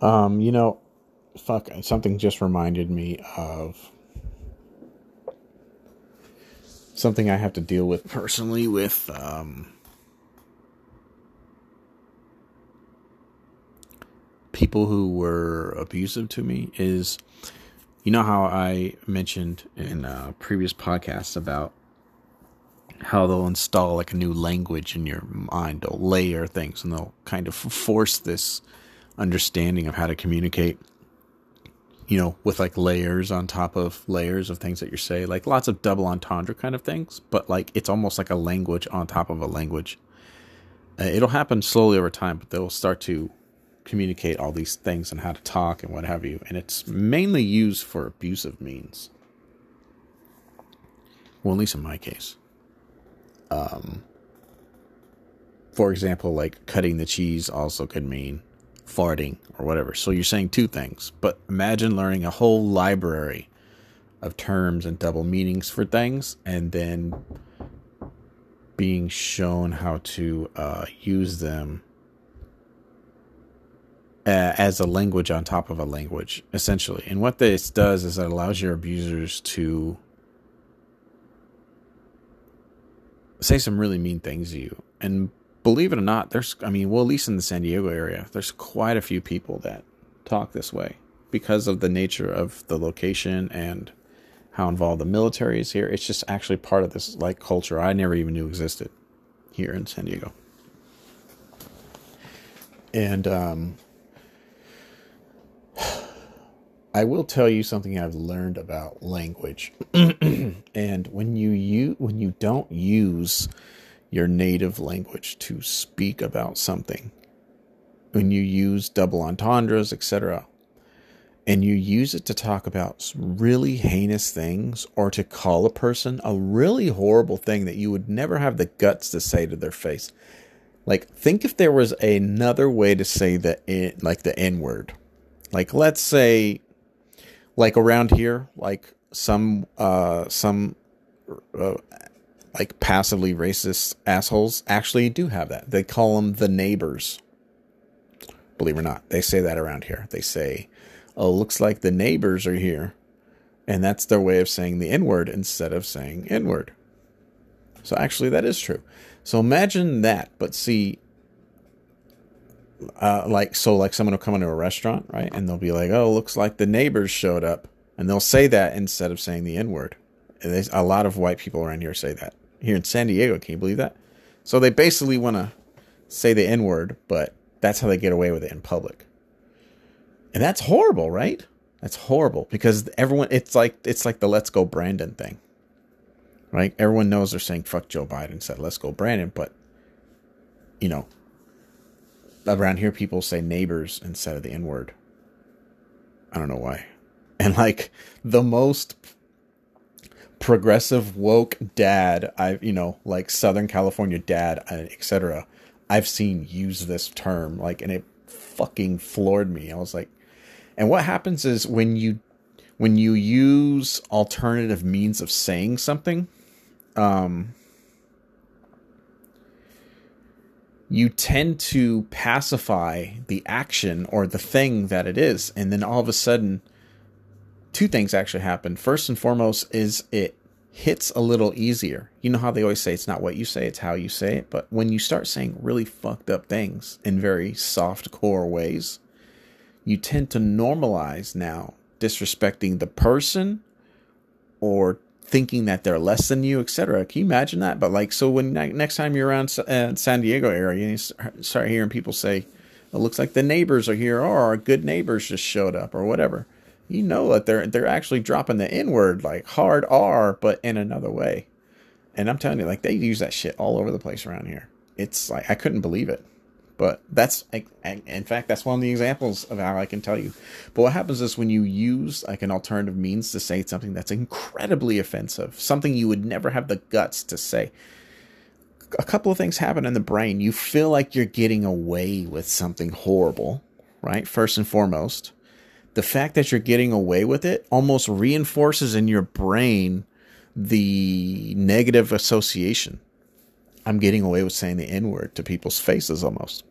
Um, you know, fuck, something just reminded me of something I have to deal with personally with um, people who were abusive to me is you know how I mentioned in uh, previous podcasts about how they'll install like a new language in your mind, they'll layer things and they'll kind of force this understanding of how to communicate you know, with like layers on top of layers of things that you say, like lots of double entendre kind of things, but like it's almost like a language on top of a language. Uh, it'll happen slowly over time, but they'll start to communicate all these things and how to talk and what have you, and it's mainly used for abusive means. Well, at least in my case. Um, for example, like cutting the cheese also could mean farting or whatever. So you're saying two things, but imagine learning a whole library of terms and double meanings for things and then being shown how to uh, use them uh, as a language on top of a language, essentially. And what this does is it allows your abusers to say some really mean things to you. And believe it or not, there's, I mean, well, at least in the San Diego area, there's quite a few people that talk this way because of the nature of the location and how involved the military is here. It's just actually part of this like culture I never even knew existed here in San Diego. And um, I will tell you something I've learned about language. and when you, you when you don't use your native language to speak about something. When you use double entendres, etc., and you use it to talk about really heinous things or to call a person a really horrible thing that you would never have the guts to say to their face. Like, think if there was another way to say the like the N word. Like, let's say, like around here, like some uh some uh, like passively racist assholes actually do have that. They call them the neighbors. Believe it or not, they say that around here. They say, "Oh, looks like the neighbors are here," and that's their way of saying the N word instead of saying N word. So actually, that is true. So imagine that, but see, uh, like so, like someone will come into a restaurant, right, and they'll be like, "Oh, looks like the neighbors showed up," and they'll say that instead of saying the N word. A lot of white people around here say that here in San Diego. Can you believe that? So they basically want to say the N word, but that's how they get away with it in public. And that's horrible, right? That's horrible because everyone it's like it's like the let's go Brandon thing. Right? Everyone knows they're saying fuck Joe Biden said let's go Brandon, but you know, around here people say neighbors instead of the N word. I don't know why. And like the most progressive woke dad I've you know like Southern California dad etc. I've seen use this term like and it fucking floored me. I was like, and what happens is when you when you use alternative means of saying something, um, you tend to pacify the action or the thing that it is, and then all of a sudden two things actually happen. First and foremost is it hits a little easier. You know how they always say it's not what you say, it's how you say it. But when you start saying really fucked up things in very soft core ways, you tend to normalize now disrespecting the person or thinking that they're less than you, etc. Can you imagine that? But like, so when next time you're around uh, San Diego area, you start hearing people say, "It looks like the neighbors are here," or "Our good neighbors just showed up," or whatever you know that they're they're actually dropping the N word like hard R, but in another way. And I'm telling you, like they use that shit all over the place around here. It's like I couldn't believe it. But that's in fact that's one of the examples of how I can tell you. But what happens is when you use like an alternative means to say something that's incredibly offensive, something you would never have the guts to say. A couple of things happen in the brain. You feel like you're getting away with something horrible, right? First and foremost the fact that you're getting away with it almost reinforces in your brain the negative association. I'm getting away with saying the N word to people's faces almost.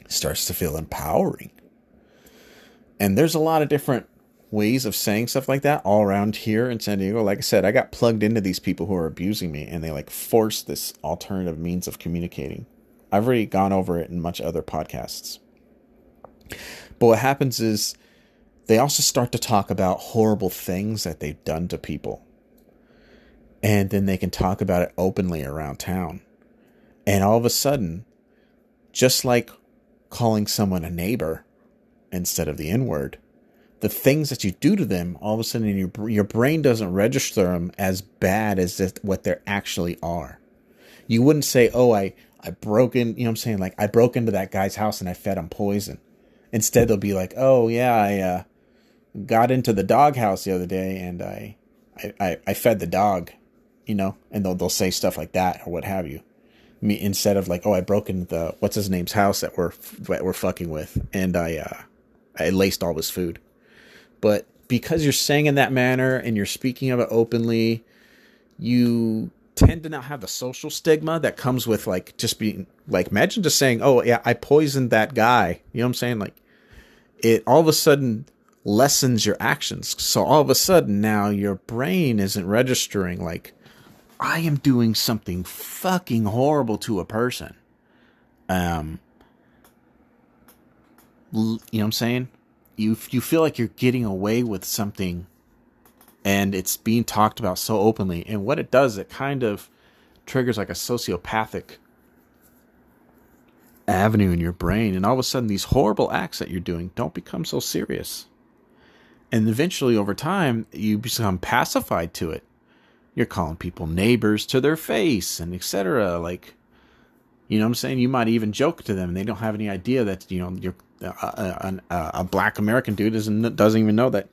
It starts to feel empowering. And there's a lot of different ways of saying stuff like that all around here in San Diego. Like I said, I got plugged into these people who are abusing me and they like force this alternative means of communicating. I've already gone over it in much other podcasts. But what happens is they also start to talk about horrible things that they've done to people. And then they can talk about it openly around town. And all of a sudden, just like calling someone a neighbor instead of the N word, the things that you do to them, all of a sudden your your brain doesn't register them as bad as what they actually are. You wouldn't say, "Oh, I I broke in," you know what I'm saying? Like I broke into that guy's house and I fed him poison. Instead, they'll be like, "Oh yeah, I uh, got into the doghouse the other day and I, I I I fed the dog," you know, and they'll they'll say stuff like that or what have you. Me instead of like, "Oh, I broke into the what's his name's house that we're that we're fucking with and I uh I laced all his food." But because you're saying in that manner and you're speaking of it openly, you tend to not have the social stigma that comes with like just being like imagine just saying, "Oh yeah, I poisoned that guy." You know what I'm saying? Like it all of a sudden lessens your actions. So all of a sudden now your brain isn't registering like I am doing something fucking horrible to a person. Um you know what I'm saying? you you feel like you're getting away with something and it's being talked about so openly and what it does it kind of triggers like a sociopathic avenue in your brain and all of a sudden these horrible acts that you're doing don't become so serious. And eventually over time you become pacified to it. You're calling people neighbors to their face and etc like you know what i'm saying? You might even joke to them and they don't have any idea that you know you're uh, uh, a, a, uh, a black American dude doesn't doesn't even know that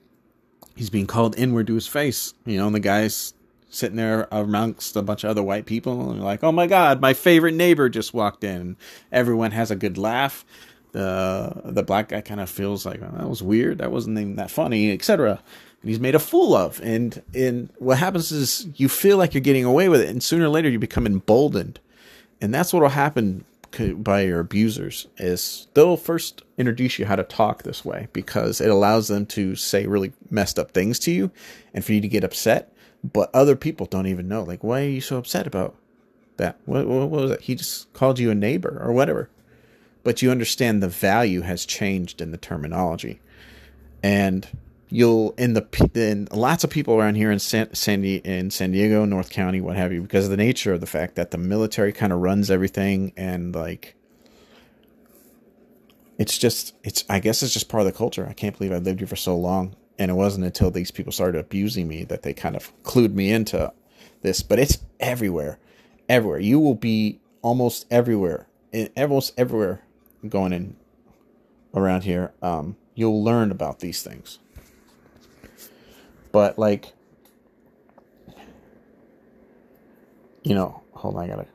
he's being called N word to his face. You know, and the guy's sitting there amongst a bunch of other white people and like, oh my god, my favorite neighbor just walked in. Everyone has a good laugh. The the black guy kind of feels like oh, that was weird. That wasn't even that funny, etc. And he's made a fool of. And and what happens is you feel like you're getting away with it, and sooner or later you become emboldened. And that's what will happen by your abusers is they'll first introduce you how to talk this way because it allows them to say really messed up things to you and for you to get upset but other people don't even know. Like why are you so upset about that? What, what, was it? He just called you a neighbor or whatever. But you understand the value has changed in the terminology. And you'll in the in lots of people around here in San, San in San Diego, North County, what have you, because of the nature of the fact that the military kind of runs everything and like it's just it's I guess it's just part of the culture. I can't believe I lived here for so long and it wasn't until these people started abusing me that they kind of clued me into this, but it's everywhere. Everywhere. You will be almost everywhere. In almost everywhere going in around here. Um, you'll learn about these things. But like, you know, hold on, I gotta.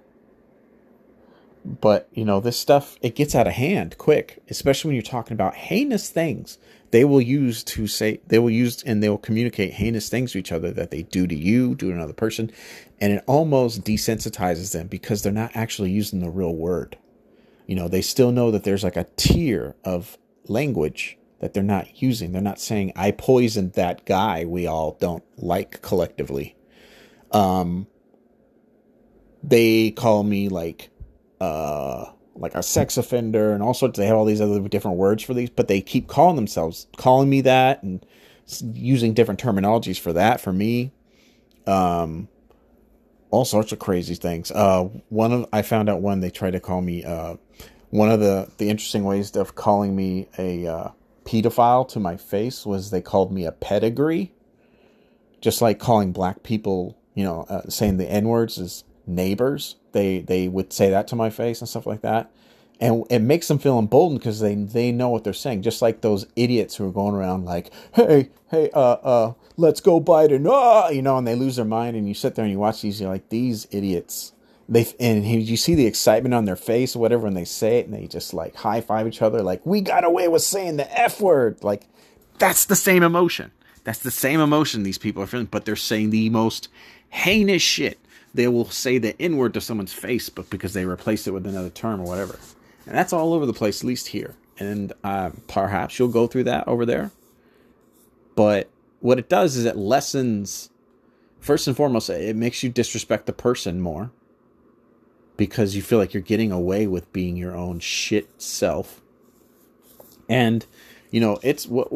But you know, this stuff it gets out of hand quick, especially when you're talking about heinous things. They will use to say they will use and they will communicate heinous things to each other that they do to you, do to another person, and it almost desensitizes them because they're not actually using the real word. You know, they still know that there's like a tier of language that they're not using. They're not saying, I poisoned that guy we all don't like collectively. Um, they call me like, uh, like a sex offender and all sorts. They have all these other different words for these, but they keep calling themselves, calling me that and using different terminologies for that for me. Um, all sorts of crazy things. Uh, one of I found out one they tried to call me. Uh, one of the the interesting ways of calling me a uh, pedophile to my face was they called me a pedigree. Just like calling black people, you know, uh, saying the N words is neighbors. They they would say that to my face and stuff like that. And it makes them feel emboldened because they they know what they're saying. Just like those idiots who are going around like, hey, hey, uh, uh, let's go Biden, ah, you know, and they lose their mind. And you sit there and you watch these, you're like, these idiots they and you see the excitement on their face or whatever when they say it and they just like high five each other like we got away with saying the f word like that's the same emotion that's the same emotion these people are feeling but they're saying the most heinous shit they will say the n word to someone's face but because they replace it with another term or whatever and that's all over the place at least here and uh, perhaps you'll go through that over there. But what it does is it lessens, first and foremost, it makes you disrespect the person more because you feel like you're getting away with being your own shit self. And, you know, it's what,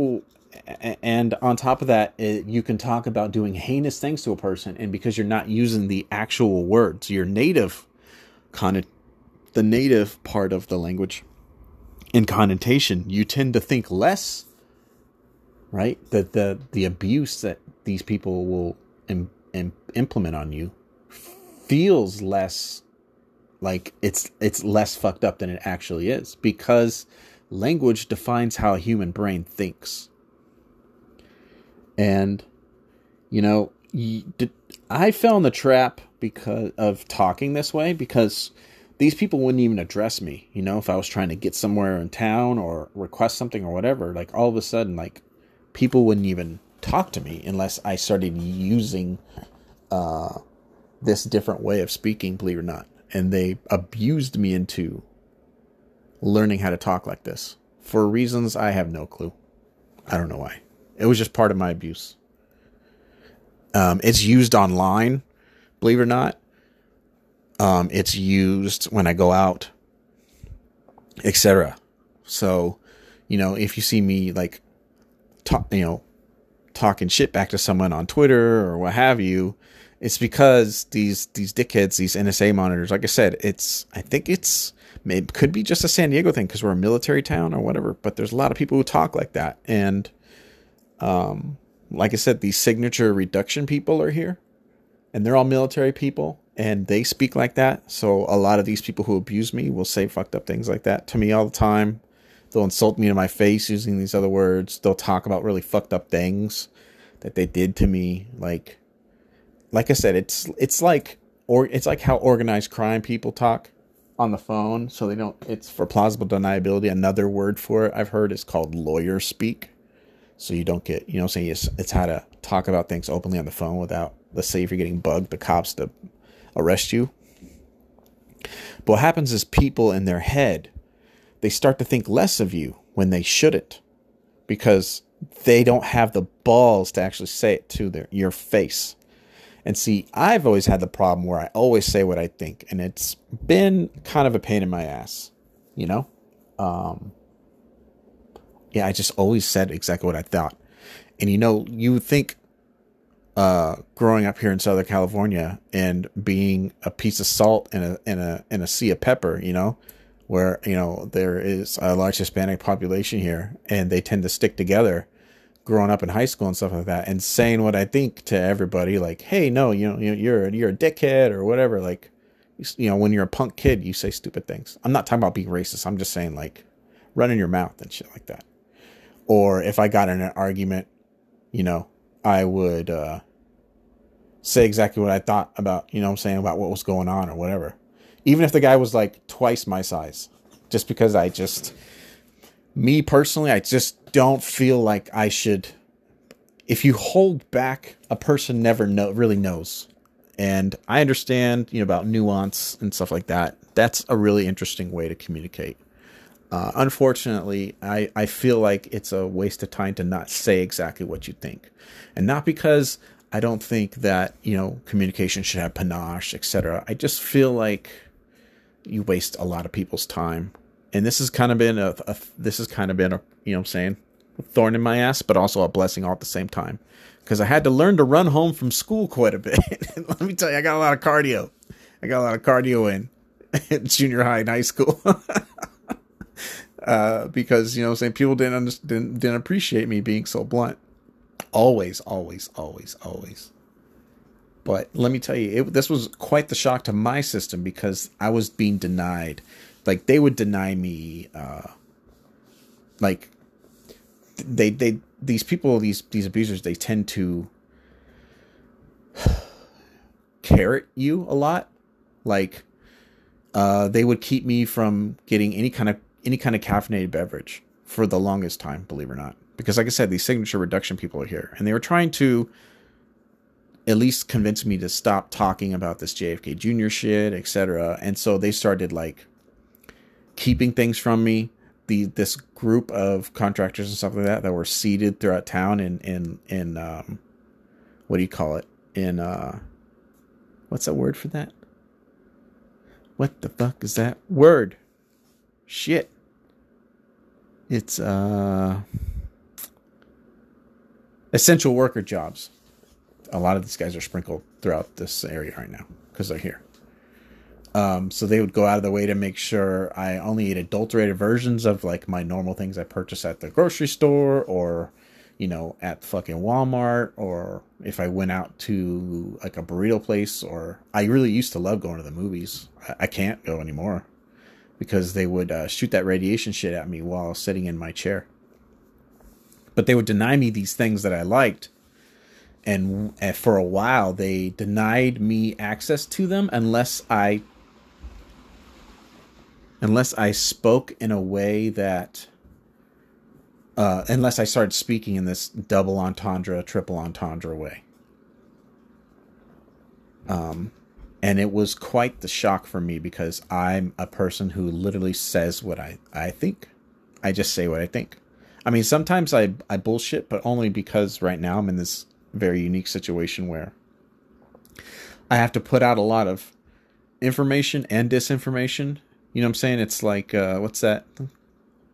and on top of that, it, you can talk about doing heinous things to a person, and because you're not using the actual words, your native of the native part of the language in connotation, you tend to think less, right? That the the abuse that these people will Im, Im, implement on you feels less like it's it's less fucked up than it actually is because language defines how a human brain thinks. And you know, I fell in the trap because of talking this way because these people wouldn't even address me. You know, if I was trying to get somewhere in town or request something or whatever, like all of a sudden, like people wouldn't even talk to me unless I started using uh, this different way of speaking, believe it or not. And they abused me into learning how to talk like this for reasons I have no clue. I don't know why. It was just part of my abuse. Um, it's used online, believe it or not. Um, it's used when I go out, etc. So, you know, if you see me like, talk, you know, talking shit back to someone on Twitter or what have you, it's because these these dickheads, these NSA monitors. Like I said, it's I think it's it could be just a San Diego thing because we're a military town or whatever. But there's a lot of people who talk like that, and um, like I said, these signature reduction people are here, and they're all military people and they speak like that. So a lot of these people who abuse me will say fucked up things like that to me all the time. They'll insult me to my face using these other words. They'll talk about really fucked up things that they did to me. Like, like I said, it's it's like or it's like how organized crime people talk on the phone. So they don't. It's for plausible deniability. Another word for it I've heard is called lawyer speak. So you don't get you know I'm saying it's, it's how to talk about things openly on the phone without let's say if you're getting bugged the cops to arrest you. But what happens is people in their head, they start to think less of you when they shouldn't because they don't have the balls to actually say it to their your face. And see, I've always had the problem where I always say what I think, and it's been kind of a pain in my ass, you know? Um, yeah, I just always said exactly what I thought. And you know, you think uh, growing up here in Southern California and being a piece of salt in a in a in a sea of pepper, you know, where you know there is a large Hispanic population here, and they tend to stick together. Growing up in high school and stuff like that, and saying what I think to everybody, like, "Hey, no, you know, you're you're a dickhead or whatever." Like, you know, when you're a punk kid, you say stupid things. I'm not talking about being racist. I'm just saying like running your mouth and shit like that. Or if I got in an argument, you know, I would uh, say exactly what I thought about, you know I'm saying, about what was going on or whatever. Even if the guy was like twice my size. Just because I just me personally, I just don't feel like I should if you hold back, a person never know really knows. And I understand, you know, about nuance and stuff like that. That's a really interesting way to communicate. Uh, unfortunately, I, I feel like it's a waste of time to not say exactly what you think. And not because I don't think that, you know, communication should have panache, etc. I just feel like you waste a lot of people's time. And this has kind of been a, a this has kind of been a, you know I'm saying, thorn in my ass, but also a blessing all at the same time. Because I had to learn to run home from school quite a bit. Let me tell you, I got a lot of cardio. I got a lot of cardio in junior high and high school. uh, because you know, saying people didn't, under, didn't didn't appreciate me being so blunt. Always, always, always, always. But let me tell you, it, this was quite the shock to my system because I was being denied. Like they would deny me, uh, like they they these people these these abusers they tend to carrot you a lot like uh, they would keep me from getting any kind of any kind of caffeinated beverage for the longest time believe it or not because like i said these signature reduction people are here and they were trying to at least convince me to stop talking about this jfk jr shit etc and so they started like keeping things from me the this group of contractors and stuff like that that were seated throughout town in in in um, what do you call it in uh, what's that word for that? What the fuck is that word? Shit. It's uh essential worker jobs. A lot of these guys are sprinkled throughout this area right now because they're here. Um, so they would go out of the way to make sure I only ate adulterated versions of like my normal things I purchase at the grocery store or, you know, at fucking Walmart or if I went out to like a burrito place or I really used to love going to the movies. I, I can't go anymore because they would uh, shoot that radiation shit at me while sitting in my chair. But they would deny me these things that I liked. And, and for a while, they denied me access to them unless I unless I spoke in a way that, uh, unless I started speaking in this double entendre, triple entendre way. Um, and it was quite the shock for me because I'm a person who literally says what I, I think. I just say what I think. I mean, sometimes I, I bullshit, but only because right now I'm in this very unique situation where I have to put out a lot of information and disinformation you know what I'm saying? It's like uh, what's that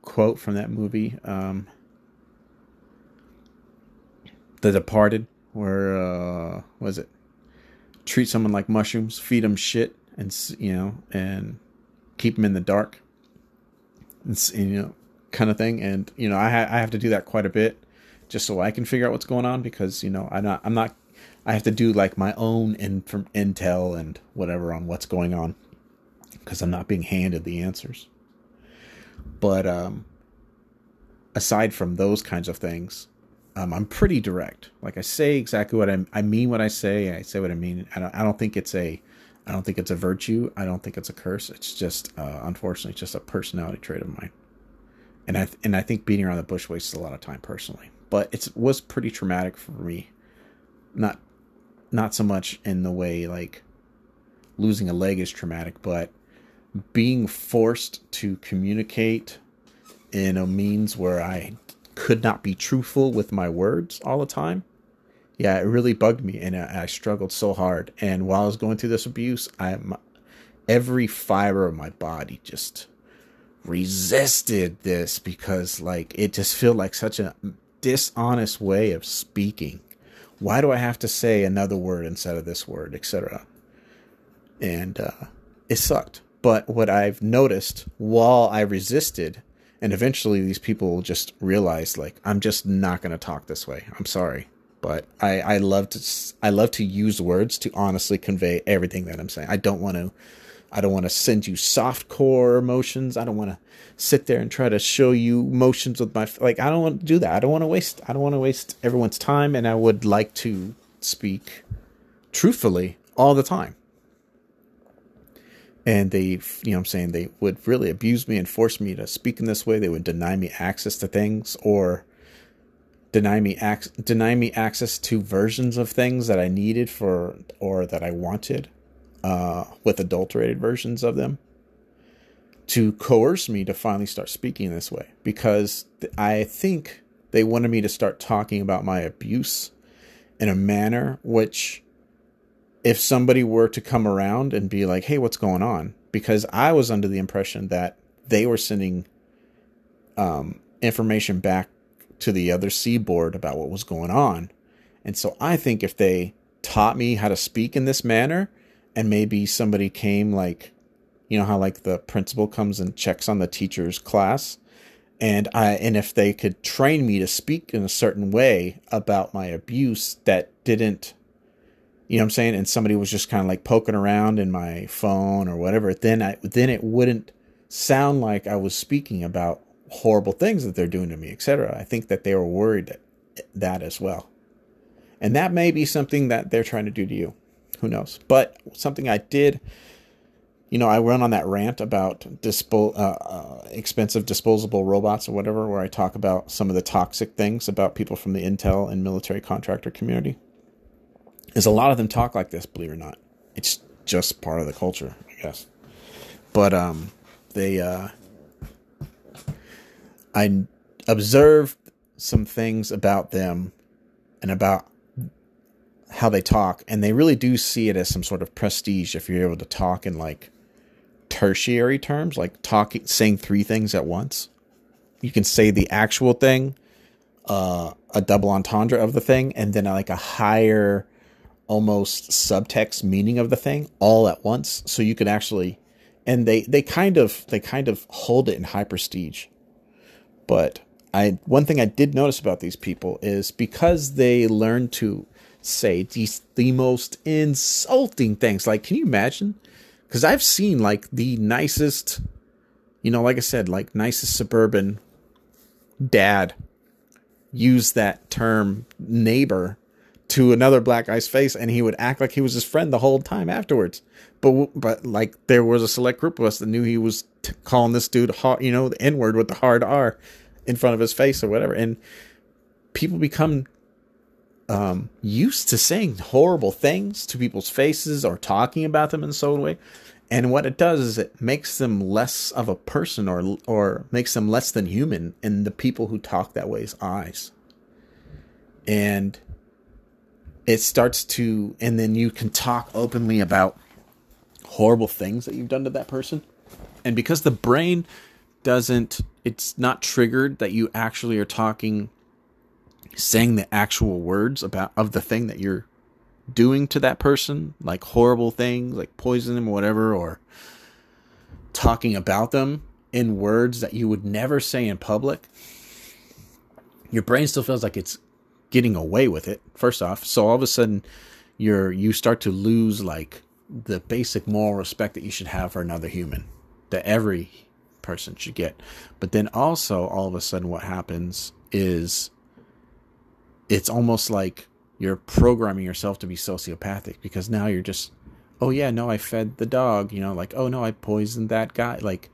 quote from that movie? Um, the Departed, where uh, was it? Treat someone like mushrooms, feed them shit, and you know, and keep them in the dark. It's you know, kind of thing. And you know, I ha- I have to do that quite a bit, just so I can figure out what's going on because you know I'm not I'm not I have to do like my own in- from intel and whatever on what's going on because I'm not being handed the answers. But um, aside from those kinds of things, um, I'm pretty direct. Like I say exactly what I I mean what I say. I say what I mean. I don't, I don't think it's a I don't think it's a virtue. I don't think it's a curse. It's just uh, unfortunately just a personality trait of mine. And I and I think beating around the bush wastes a lot of time personally. But it was pretty traumatic for me. Not not so much in the way like losing a leg is traumatic, but being forced to communicate in a means where I could not be truthful with my words all the time. Yeah, it really bugged me, and I, struggled so hard. And while I was going through this abuse, I every fiber of my body just resisted this because, like, it just felt like such a dishonest way of speaking. Why do I have to say another word instead of this word, etc.? And uh, it sucked but what I've noticed while I resisted, and eventually these people just realized, like, I'm just not going to talk this way. I'm sorry, but I I love to I love to use words to honestly convey everything that I'm saying. I don't want to. I don't want to send you soft core emotions. I don't want to sit there and try to show you motions with my like. I don't want to do that. I don't want to waste. I don't want to waste everyone's time, and I would like to speak truthfully all the time and they you know i'm saying they would really abuse me and force me to speak in this way. They would deny me access to things or deny me ac- deny me access to versions of things that i needed for or that i wanted uh, with adulterated versions of them to coerce me to finally start speaking this way. Because i think they wanted me to start talking about my abuse in a manner which if somebody were to come around and be like, "Hey, what's going on?" Because I was under the impression that they were sending um, information back to the other seaboard about what was going on, and so I think if they taught me how to speak in this manner, and maybe somebody came like, you know how like the principal comes and checks on the teacher's class, and I and if they could train me to speak in a certain way about my abuse that didn't you know what I'm saying? And somebody was just kind of like poking around in my phone or whatever, then I then it wouldn't sound like I was speaking about horrible things that they're doing to me, etc. I think that they were worried that, that as well. And that may be something that they're trying to do to you. Who knows? But something I did, you know, I went on that rant about dispo- uh, uh, expensive disposable robots or whatever, where I talk about some of the toxic things about people from the intel and military contractor community is a lot of them talk like this, believe it or not. It's just part of the culture, I guess. But um, they uh, I observed some things about them and about how they talk, and they really do see it as some sort of prestige if you're able to talk in like tertiary terms, like talking, saying three things at once. You can say the actual thing, uh, a double entendre of the thing, and then like a higher, almost subtext meaning of the thing all at once. So you can actually, and they they kind of they kind of hold it in high prestige. But I one thing I did notice about these people is because they learn to say these the most insulting things. Like, can you imagine? Because I've seen like the nicest, you know, like I said, like nicest suburban dad use that term neighbor to another black guy's face and he would act like he was his friend the whole time afterwards but but like there was a select group of us that knew he was t- calling this dude hard, you know the n word with the hard r in front of his face or whatever and people become um, used to saying horrible things to people's faces or talking about them in some way. And what it does is it makes them less of a person or or makes them less than human in the people who talk that way's eyes. And it starts to and then you can talk openly about horrible things that you've done to that person. And because the brain doesn't it's not triggered that you actually are talking saying the actual words about of the thing that you're doing to that person, like horrible things, like poison them or whatever, or talking about them in words that you would never say in public, your brain still feels like it's getting away with it. First off, so all of a sudden you're you start to lose like the basic moral respect that you should have for another human that every person should get. But then also all of a sudden what happens is it's almost like you're programming yourself to be sociopathic because now you're just oh yeah no i fed the dog you know like oh no i poisoned that guy like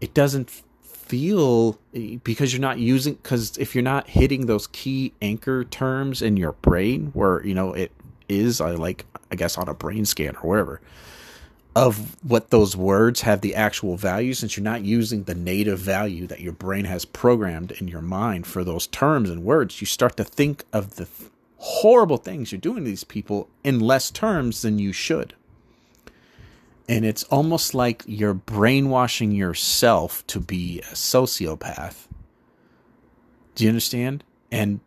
it doesn't feel eh, because you're not using because if you're not hitting those key anchor terms in your brain where you know it is i like i guess on a brain scan or wherever of what those words have the actual value since you're not using the native value that your brain has programmed in your mind for those terms and words you start to think of the th- horrible things you're doing to these people in less terms than you should and it's almost like you're brainwashing yourself to be a sociopath do you understand and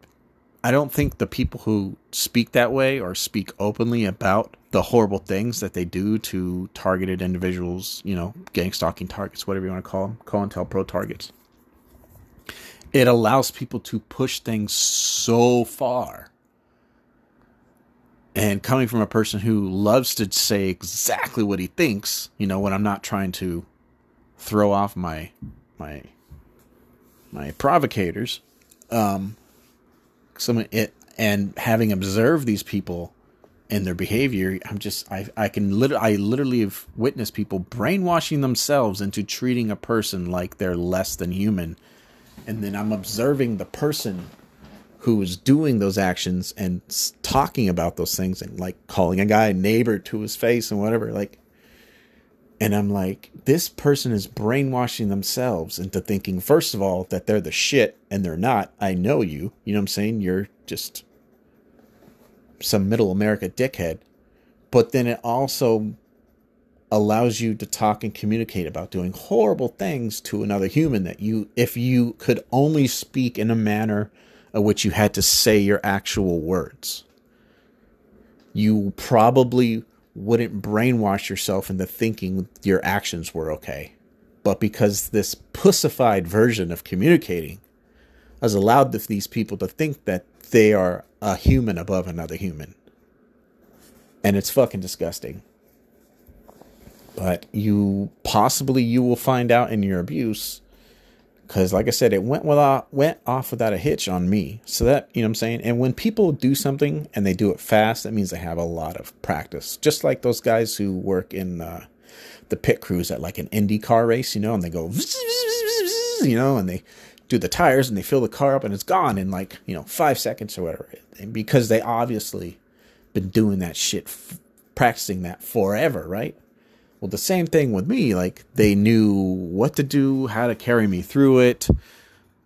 I don't think the people who speak that way or speak openly about the horrible things that they do to targeted individuals, you know, gang stalking targets, whatever you want to call them, COINTELPRO targets. It allows people to push things so far. And coming from a person who loves to say exactly what he thinks, you know, when I'm not trying to throw off my my my provocators, um, some it and having observed these people and their behavior, I'm just I I can literally I literally have witnessed people brainwashing themselves into treating a person like they're less than human, and then I'm observing the person who is doing those actions and talking about those things and like calling a guy a neighbor to his face and whatever like and I'm like, this person is brainwashing themselves into thinking, first of all, that they're the shit and they're not. I know you. You know what I'm saying? You're just some middle America dickhead. But then it also allows you to talk and communicate about doing horrible things to another human that you, if you could only speak in a manner of which you had to say your actual words, you probably wouldn't brainwash yourself into thinking your actions were okay. But because this pussified version of communicating has allowed these people to think that they are a human above another human. And it's fucking disgusting. But you possibly you will find out in your abuse because like i said it went without went off without a hitch on me. So that you know what i'm saying? And when people do something and they do it fast that means they have a lot of practice. Just like those guys who work in uh, the pit crews at like an indy car race you know and they go you know and they do the tires and they fill the car up and it's gone in like you know five seconds or whatever. And because they obviously been doing that shit practicing that forever right well, the same thing with me. Like they knew what to do, how to carry me through it,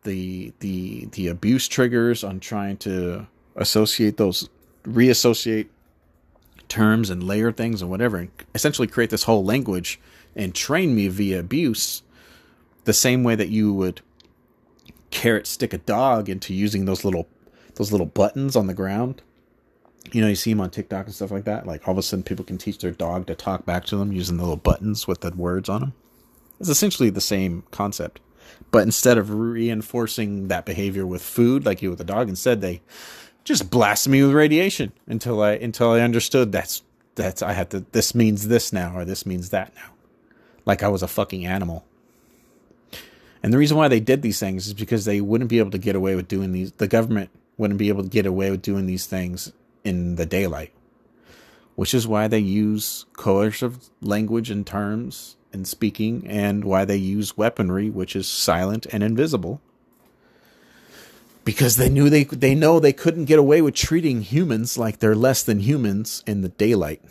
the the the abuse triggers on trying to associate those reassociate terms and layer things and whatever and essentially create this whole language and train me via abuse the same way that you would carrot stick a dog into using those little those little buttons on the ground you know you see them on tiktok and stuff like that like all of a sudden people can teach their dog to talk back to them using the little buttons with the words on them it's essentially the same concept but instead of reinforcing that behavior with food like you with the dog instead they just blasted me with radiation until i until i understood that's that's i had to this means this now or this means that now like i was a fucking animal and the reason why they did these things is because they wouldn't be able to get away with doing these. The government wouldn't be able to get away with doing these things in the daylight, which is why they use coercive language and terms and speaking, and why they use weaponry, which is silent and invisible. Because they knew they they know they couldn't get away with treating humans like they're less than humans in the daylight.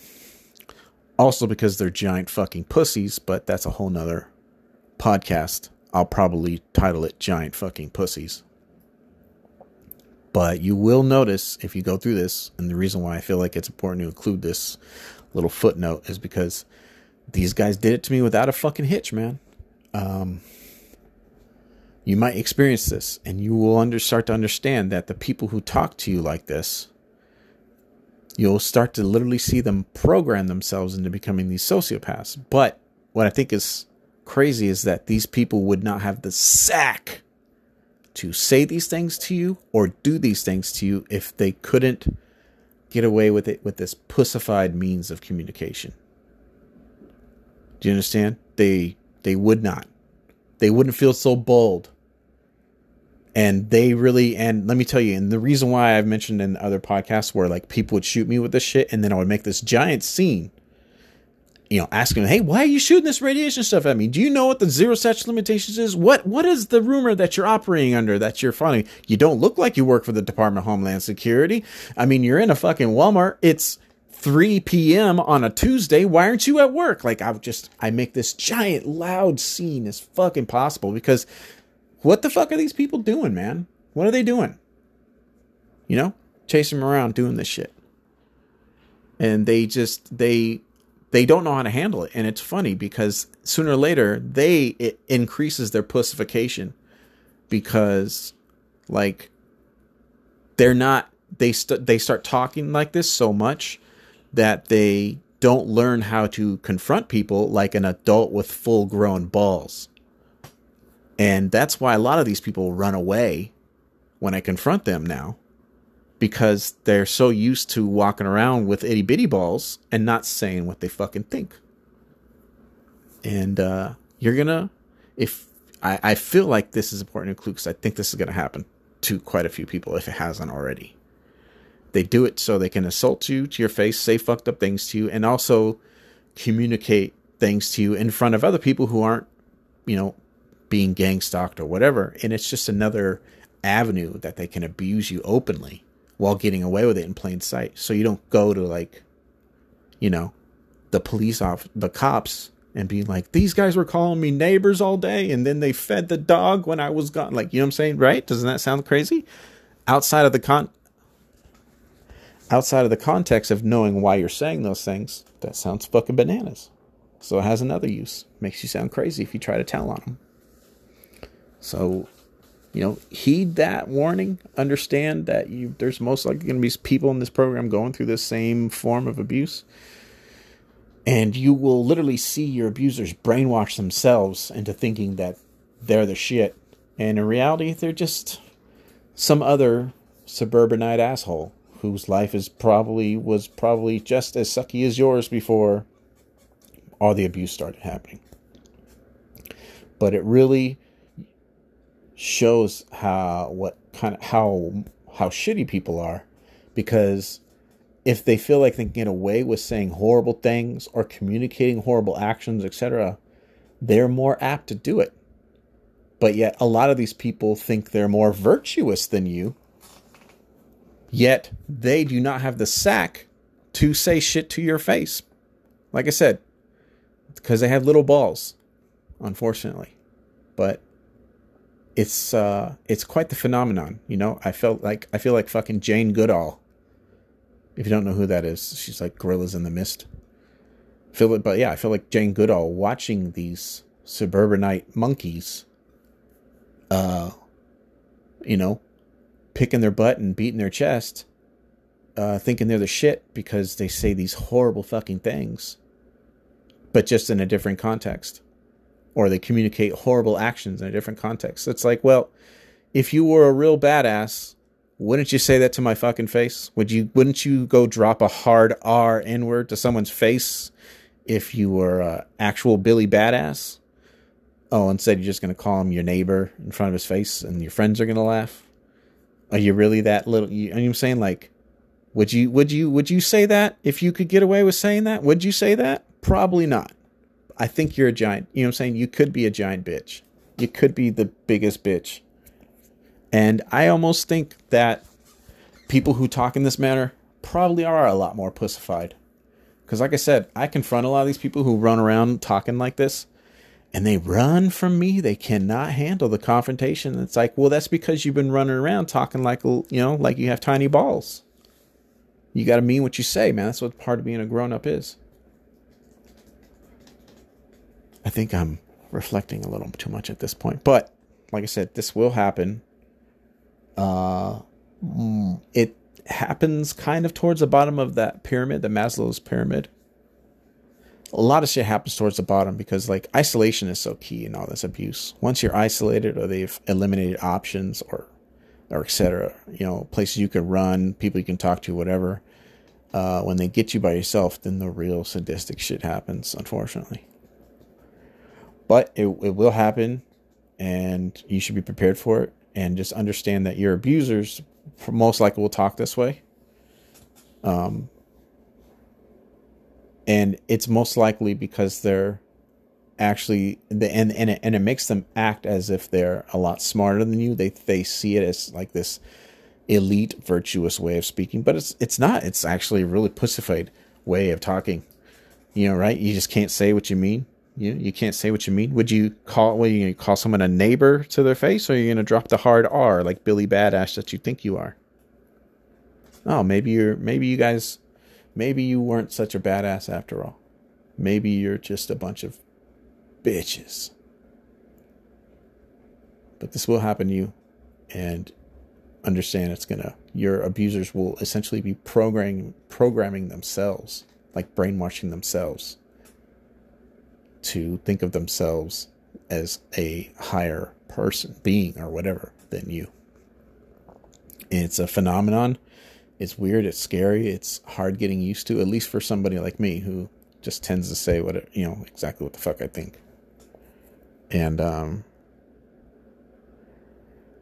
Also because they're giant fucking pussies, but that's a whole nother podcast. I'll probably title it Giant Fucking Pussies. But you will notice if you go through this, and the reason why I feel like it's important to include this little footnote is because these guys did it to me without a fucking hitch, man. Um, you might experience this, and you will under, start to understand that the people who talk to you like this, you'll start to literally see them program themselves into becoming these sociopaths. But what I think is crazy is that these people would not have the sack to say these things to you or do these things to you if they couldn't get away with it with this pussified means of communication. Do you understand? They they would not. They wouldn't feel so bold. And they really and let me tell you, and the reason why I've mentioned in other podcasts where like people would shoot me with this shit and then I would make this giant scene you know, asking, "Hey, why are you shooting this radiation stuff at me? Do you know what the zero statute limitations is? What what is the rumor that you're operating under that you're funding? You don't look like you work for the Department of Homeland Security. I mean, you're in a fucking Walmart. It's 3 p.m. on a Tuesday. Why aren't you at work? Like I just I make this giant loud scene as fucking possible because what the fuck are these people doing, man? What are they doing? You know, chasing them around doing this shit. And they just they they don't know how to handle it. And it's funny because sooner or later they it increases their pussification because like they're not they st- they start talking like this so much that they don't learn how to confront people like an adult with full grown balls. And that's why a lot of these people run away when i confront them now because they're so used to walking around with itty bitty balls and not saying what they fucking think. And uh, you're gonna, if I, I feel like this is important to include because I think this is gonna happen to quite a few people if it hasn't already. They do it so they can assault you to your face, say fucked up things to you, and also communicate things to you in front of other people who aren't, you know, being gang stalked or whatever. And it's just another avenue that they can abuse you openly while getting away with it in plain sight. So you don't go to like, you know, the police off the cops and be like, these guys were calling me neighbors all day and then they fed the dog when I was gone. Like, you know what I'm saying? Right? Doesn't that sound crazy? Outside of the con outside of the context of knowing why you're saying those things, that sounds fucking bananas. So it has another use. Makes you sound crazy if you try to tell on them. So you know, heed that warning. Understand that you there's most likely going to be people in this program going through this same form of abuse. And you will literally see your abusers brainwash themselves into thinking that they're the shit. And in reality, they're just some other suburbanite asshole whose life is probably was probably just as sucky as yours before all the abuse started happening. But it really shows how what kind of how how shitty people are. Because if they feel like they can get away with saying horrible things or communicating horrible actions etc they're more apt to do it. But yet a lot of these people think they're more virtuous than you. Yet they do not have the sack to say shit to your face. Like i said because they have little balls unfortunately. But it's uh, it's quite the phenomenon. You know, I felt like I feel like fucking Jane Goodall. If you don't know who that is, she's like Gorillas in the Mist. Feel it, but yeah, I feel like Jane Goodall watching these suburbanite monkeys. Uh, you know, picking their butt and beating their chest, uh, thinking they're the shit because they say these horrible fucking things, but just in a different context or they communicate horrible actions in a different context. It's like, well, if you were a real badass, wouldn't you say that to my fucking face? Would you wouldn't you go drop a hard R N word to someone's face if you were a actual Billy badass? Oh, and instead you're just gonna call him your neighbor in front of his face and your friends are gonna laugh? Are you really that little you, I'm saying like would you would you would you say that if you could get away with saying that? Would you say that? Probably not. I think you're a giant. You know what I'm saying? You could be a giant bitch. You could be the biggest bitch. And I almost think that people who talk in this manner probably are a lot more pussified. Because, like I said, I confront a lot of these people who run around talking like this, and they run from me. They cannot handle the confrontation. It's like, well, that's because you've been running around talking like, you know, like you have tiny balls. You got to mean what you say, man. That's what part of being a grown up is. I think I'm reflecting a little too much at this point. But like I said, this will happen. Uh, it happens kind of towards the bottom of that pyramid, the Maslow's pyramid. A lot of shit happens towards the bottom because like isolation is so key in all this abuse. Once you're isolated or they've eliminated options or or etc. You know, places you can run, people you can talk to, whatever. Uh, when they get you by yourself, then the real sadistic shit happens, unfortunately but it, it will happen and you should be prepared for it and just understand that your abusers most likely will talk this way. Um, and it's most likely because they're actually the and and it, and it makes them act as if they're a lot smarter than you. They they see it as like this elite virtuous way of speaking but it's it's not. It's actually a really pussified way of talking. You know right? You just can't say what you mean you you can't say what you mean. Would you call what you call someone a neighbor to their face, or are you gonna drop the hard R like Billy Badass that you think you are? Oh, maybe you're maybe you guys maybe you weren't such a badass after all. Maybe you're just a bunch of bitches. But this will happen to you and understand it's gonna your abusers will essentially be programming programming themselves, like brainwashing themselves to think of themselves as a higher person, being, or whatever than you. it's a phenomenon. It's weird. It's scary. It's hard getting used to, at least for somebody like me who just tends to say what, it, you know, exactly what the fuck I think. And, um,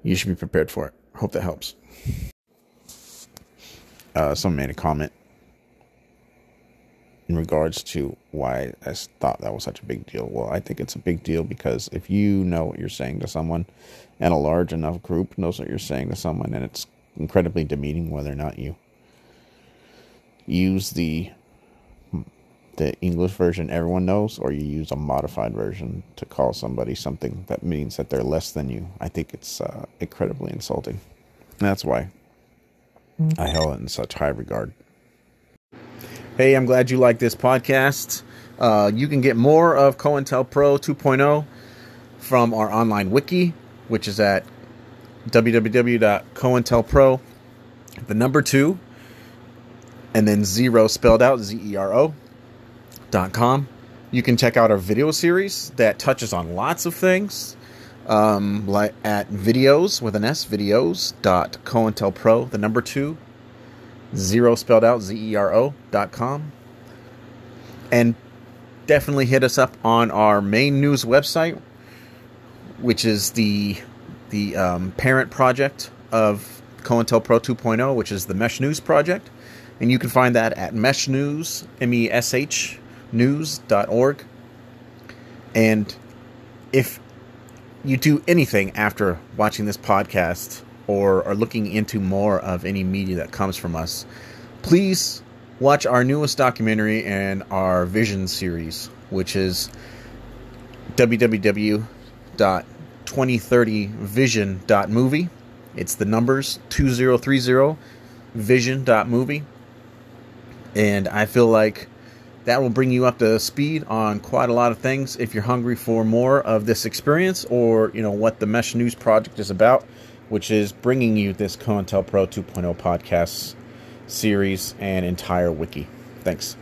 you should be prepared for it. Hope that helps. Uh, someone made a comment in regards to why I thought that was such a big deal. Well, I think it's a big deal because if you know what you're saying to someone, and a large enough group knows what you're saying to someone, and it's incredibly demeaning whether or not you use the the English version everyone knows, or you use a modified version to call somebody something that means that they're less than you. I think it's uh, incredibly insulting. And that's why I held it in such high regard. Hey, I'm glad you like this podcast. Uh, you can get more of COINTELPRO 2.0 from our online wiki, which is at www.cointelpro, the number two, and then zero spelled out, Z E R O, dot com. You can check out our video series that touches on lots of things. Um, like at videos with an S, videos dot COINTELPRO, the number two, zero spelled out z-e-r-o dot com. And definitely hit us up on our main news website which is the the um, parent project of COINTELPRO 2.0 which is the mesh news project. And you can find that at mesh news m-e-s-h news.org and if you do anything after watching this podcast or are looking into more of any media that comes from us, please watch our newest documentary and our vision series, which is www.2030vision.movie. It's the numbers 2030 vision.movie. And I feel like that will bring you up to speed on quite a lot of things if you're hungry for more of this experience or, you know, what the Mesh News project is about, which is bringing you this COINTELPRO 2.0 podcast series and entire wiki. Thanks.